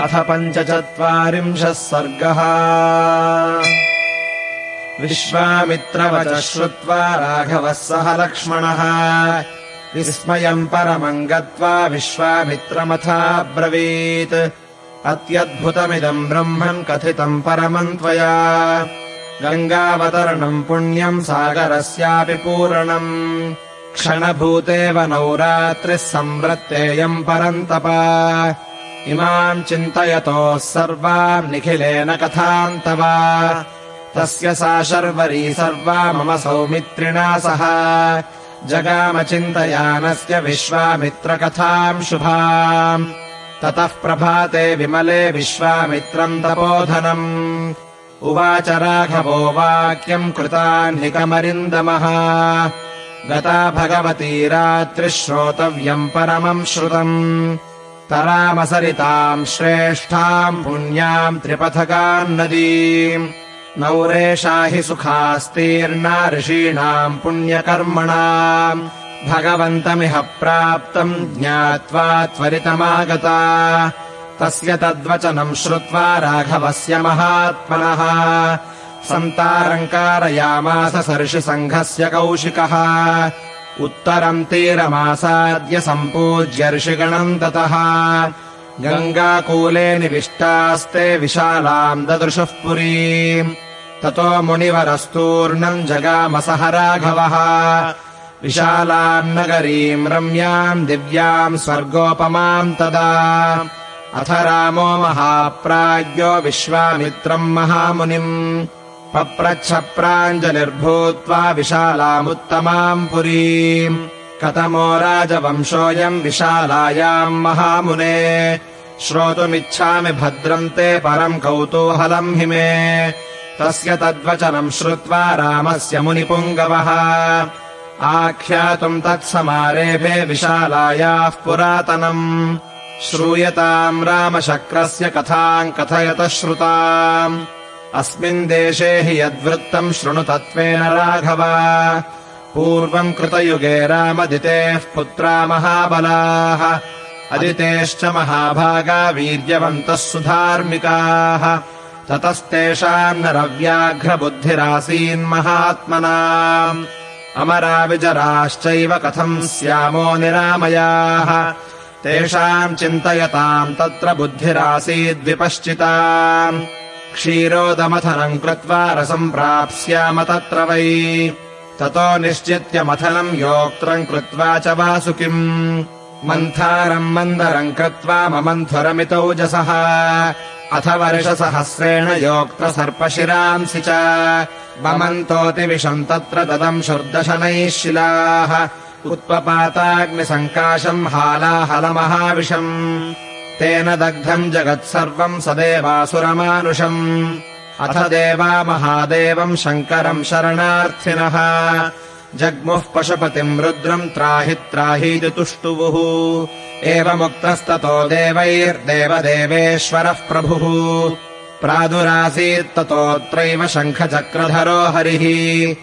अथ पञ्चचत्वारिंशः सर्गः। विश्वामित्रवच श्रुत्वा राघवः सह लक्ष्मणः। विस्मयम् परमम् गत्वा विश्वामित्रमथाब्रवीत्। अत्यद्भुतमिदम् ब्रह्मम् कथितम् परमम् त्वया। गङ्गावतरणम् पुण्यम् सागरस्यापि पूरणम्। क्षणभूतेव नौरात्रिः संवृत्तेयम् परन्तप इमाम् चिन्तयतोः सर्वाम् निखिलेन कथान्तव तस्य सा शर्वरी सर्वा मम सौमित्रिणा सह। जगामचिन्तयानस्य विश्वामित्रकथाम् शुभाम्। ततः प्रभाते विमले विश्वामित्रम् तपोधनम्। उवाच राघवो वाक्यम् कृतान्निकमरिन्दमः। गता भगवती रात्रिः श्रोतव्यम् परमम् श्रुतम् तरामसरिताम् श्रेष्ठाम् पुण्याम् त्रिपथकाम् नदीम् नौरेषा हि सुखास्तीर्णा ऋषीणाम् पुण्यकर्मणाम्। भगवन्तमिह प्राप्तम् ज्ञात्वा त्वरितमागता। तस्य तद्वचनम् श्रुत्वा राघवस्य महात्मनः। सन्तारम् कारयामास सर्षिसङ्घस्य कौशिकः उत्तरम् तीरमासाद्य सम्पूज्य ऋषिगणम् ततः। गङ्गाकूले निविष्टास्ते विशालाम् ददृशुः पुरीम्। ततो मुनिवरस्तूर्णम् जगामसह राघवः। विशालाम् नगरीम् रम्याम् दिव्याम् स्वर्गोपमाम् तदा। अथ रामो महाप्राज्ञो विश्वामित्रम् महामुनिम् पप्रच्छप्राञ्जलिर्भूत्वा विशालामुत्तमाम् पुरीम्। कथमो राजवंशोऽयम् विशालायाम् महामुने। श्रोतुमिच्छामि भद्रम् ते परम् कौतूहलम् हि मे तस्य तद्वचनम् श्रुत्वा रामस्य मुनिपुङ्गवः। आख्यातुम् तत्समारेभे विशालायाः पुरातनम्। श्रूयताम् रामशक्रस्य कथाम् कथयतः श्रुताम् अस्मिन् देशे हि यद्वृत्तम् शृणु तत्त्वेन राघव। पूर्वम् कृतयुगे रामदितेः पुत्रा महाबलाः। अदितेश्च महाभागा वीर्यवन्तः सुधार्मिकाः। ततस्तेषाम् नरव्याघ्रबुद्धिरासीन्महात्मना अमरा विजराश्चैव कथम् स्यामो निरामयाः। तेषाम् चिन्तयताम् तत्र बुद्धिरासीद्विपश्चिता क्षीरोदमथनम् कृत्वा रसम् प्राप्स्याम तत्र वै। ततो निश्चित्य मथनम् योक्त्रम् कृत्वा च वासुकिम्। मन्थारम् मन्दरम् कृत्वा ममन्थुरमितौजसः अथ वर्षसहस्रेण योक्त्रसर्पशिरांसि च। ममन्तोतिविषम् तत्र ददम् शुर्दशनैः शिलाः। उत्पपाताग्निसङ्काशम् हालाहलमहाविषम् तेन दग्धम् जगत्सर्वम् सदेवासुरमानुषम्। अथ देवा महादेवम् शङ्करम् शरणार्थिनः। जग्मुः पशुपतिम् रुद्रम् त्राहि तुष्टुवुः। एवमुक्तस्ततो देवैर्देवदेवेश्वरः प्रभुः। प्रादुरासीत्ततोऽत्रैव शङ्खचक्रधरो हरिः।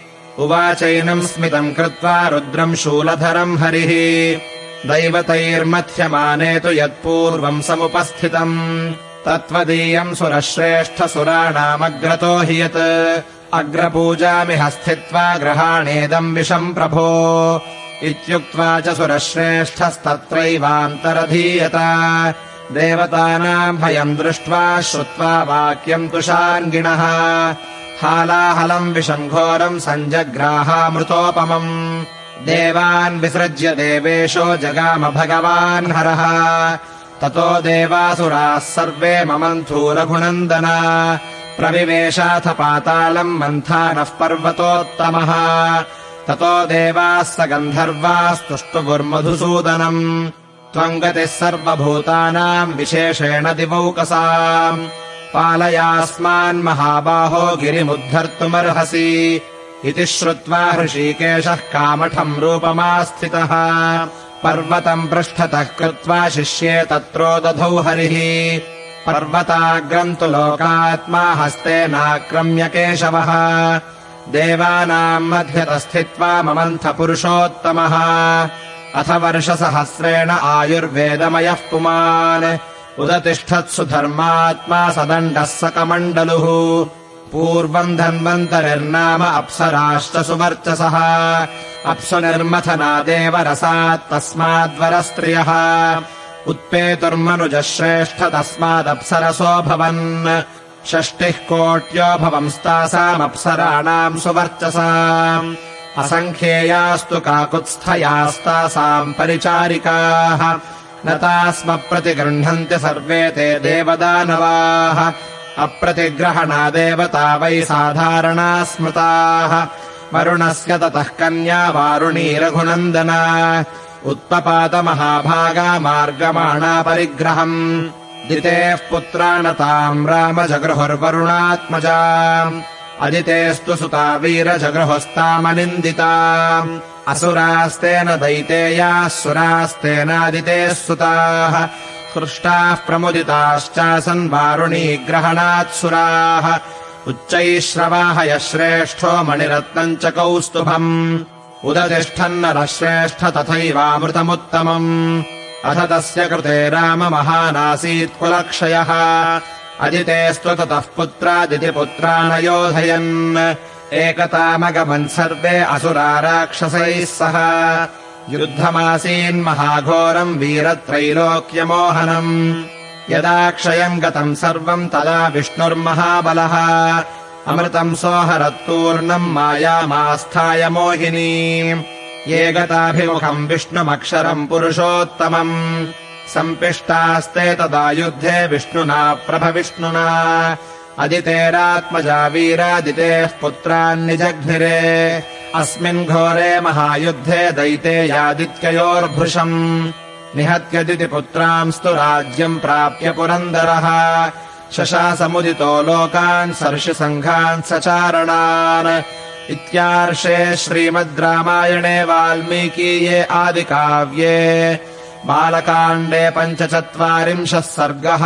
उवाचैनम् स्मितम् कृत्वा रुद्रम् शूलधरम् हरिः दैवतैर्मथ्यमाने तु यत्पूर्वम् समुपस्थितम्। तत्त्वदीयम् सुरश्रेष्ठसुराणामग्रतो हि यत्। अग्रपूजामि हस्थित्वा ग्रहाणेदम् विषम् प्रभो। इत्युक्त्वा च सुरश्रेष्ठस्तत्रैवान्तरधीयत। देवतानाम् भयम् दृष्ट्वा श्रुत्वा वाक्यम् तुषार्गिणः हालाहलम् विषम् घोरम् सञ्जग्राहामृतोपमम् देवान् विसृज्य देवेशो जगाम भगवान् हरः। ततो देवासुराः सर्वे ममन्थूरघुनन्दना प्रविवेशाथ पातालम् मन्थानः पर्वतोत्तमः। ततो देवाः स गन्धर्वास्तुष्टुगुर्मधुसूदनम् त्वम् गतिः सर्वभूतानाम् विशेषेण दिवौकसाम्। पालयास्मान्महाबाहो गिरिमुद्धर्तुमर्हसि इति श्रुत्वा हृषीकेशः कामठम् रूपमास्थितः। पर्वतम् पृष्ठतः कृत्वा शिष्ये तत्रो दधौ हरिः। पर्वताग्रम् तु लोकात्मा हस्तेनाक्रम्य केशवः। देवानाम् मध्यतस्थित्वा ममन्थपुरुषोत्तमः। अथ वर्षसहस्रेण आयुर्वेदमयः पुमान्। उदतिष्ठत्सु धर्मात्मा सदण्डः सकमण्डलुः पूर्वम् धन्वन्तरिर्नाम अप्सराश्च सुवर्चसः अप्सु निर्मथनादेव रसात् तस्माद्वरस्त्रियः। उत्पेतुर्मनुजः श्रेष्ठ तस्मादप्सरसो भवन्। षष्टिः कोट्यो भवंस्तासामप्सराणाम् सुवर्चसा। असङ्ख्येयास्तु काकुत्स्थयास्तासाम् परिचारिकाः। न तास्म प्रतिगृह्णन्ति सर्वे ते देवदानवाः अप्रतिग्रहणादेव वै साधारणा स्मृताः। वरुणस्य ततः कन्या वारुणी रघुनन्दना उत्पपातमहाभागा मार्गमाणा परिग्रहम्। दितेः पुत्रा न ताम् राम जगृहुर्वरुणात्मजा अदितेस्तु सुता वीरजगृहुस्तामनिन्दिता असुरास्तेन दैतेयाः सुरास्तेनादितेः सुताः हृष्टाः प्रमुदिताश्चासन् वारुणीग्रहणात्सुराः उच्चैः श्रवाह यः श्रेष्ठो मणिरत्नम् च कौस्तुभम् उदतिष्ठन्नरः श्रेष्ठ तथैवामृतमुत्तमम् अथ तस्य कृते राम महानासीत् कुलक्षयः अदितेस्तु ततः पुत्रादितिपुत्रा न योधयन् एकतामगमन् सर्वे असुरा राक्षसैः सह युद्धमासीन्महाघोरम् वीरत्रैलोक्यमोहनम्। यदा क्षयम् गतम् सर्वम् तदा विष्णुर्महाबलः। अमृतम् सोहरत्तूर्णम् मायामास्थाय मोहिनी। ये गताभिमुखम् विष्णुमक्षरम् पुरुषोत्तमम्। सम्पिष्टास्ते तदा युद्धे विष्णुना प्रभविष्णुना। अदितेरात्मजा वीरादितेः पुत्रान्निजघ्निरे अस्मिन् घोरे महायुद्धे दैते यादित्ययोर्भृशम्। निहत्यदिति पुत्रांस्तु राज्यम् प्राप्य पुरन्दरः। शशासमुदितो लोकान् सर्षिसङ्घान् सचारणान्। इत्यार्षे श्रीमद् रामायणे वाल्मीकीये आदिकाव्ये। बालकाण्डे पञ्चचत्वारिंशः सर्गः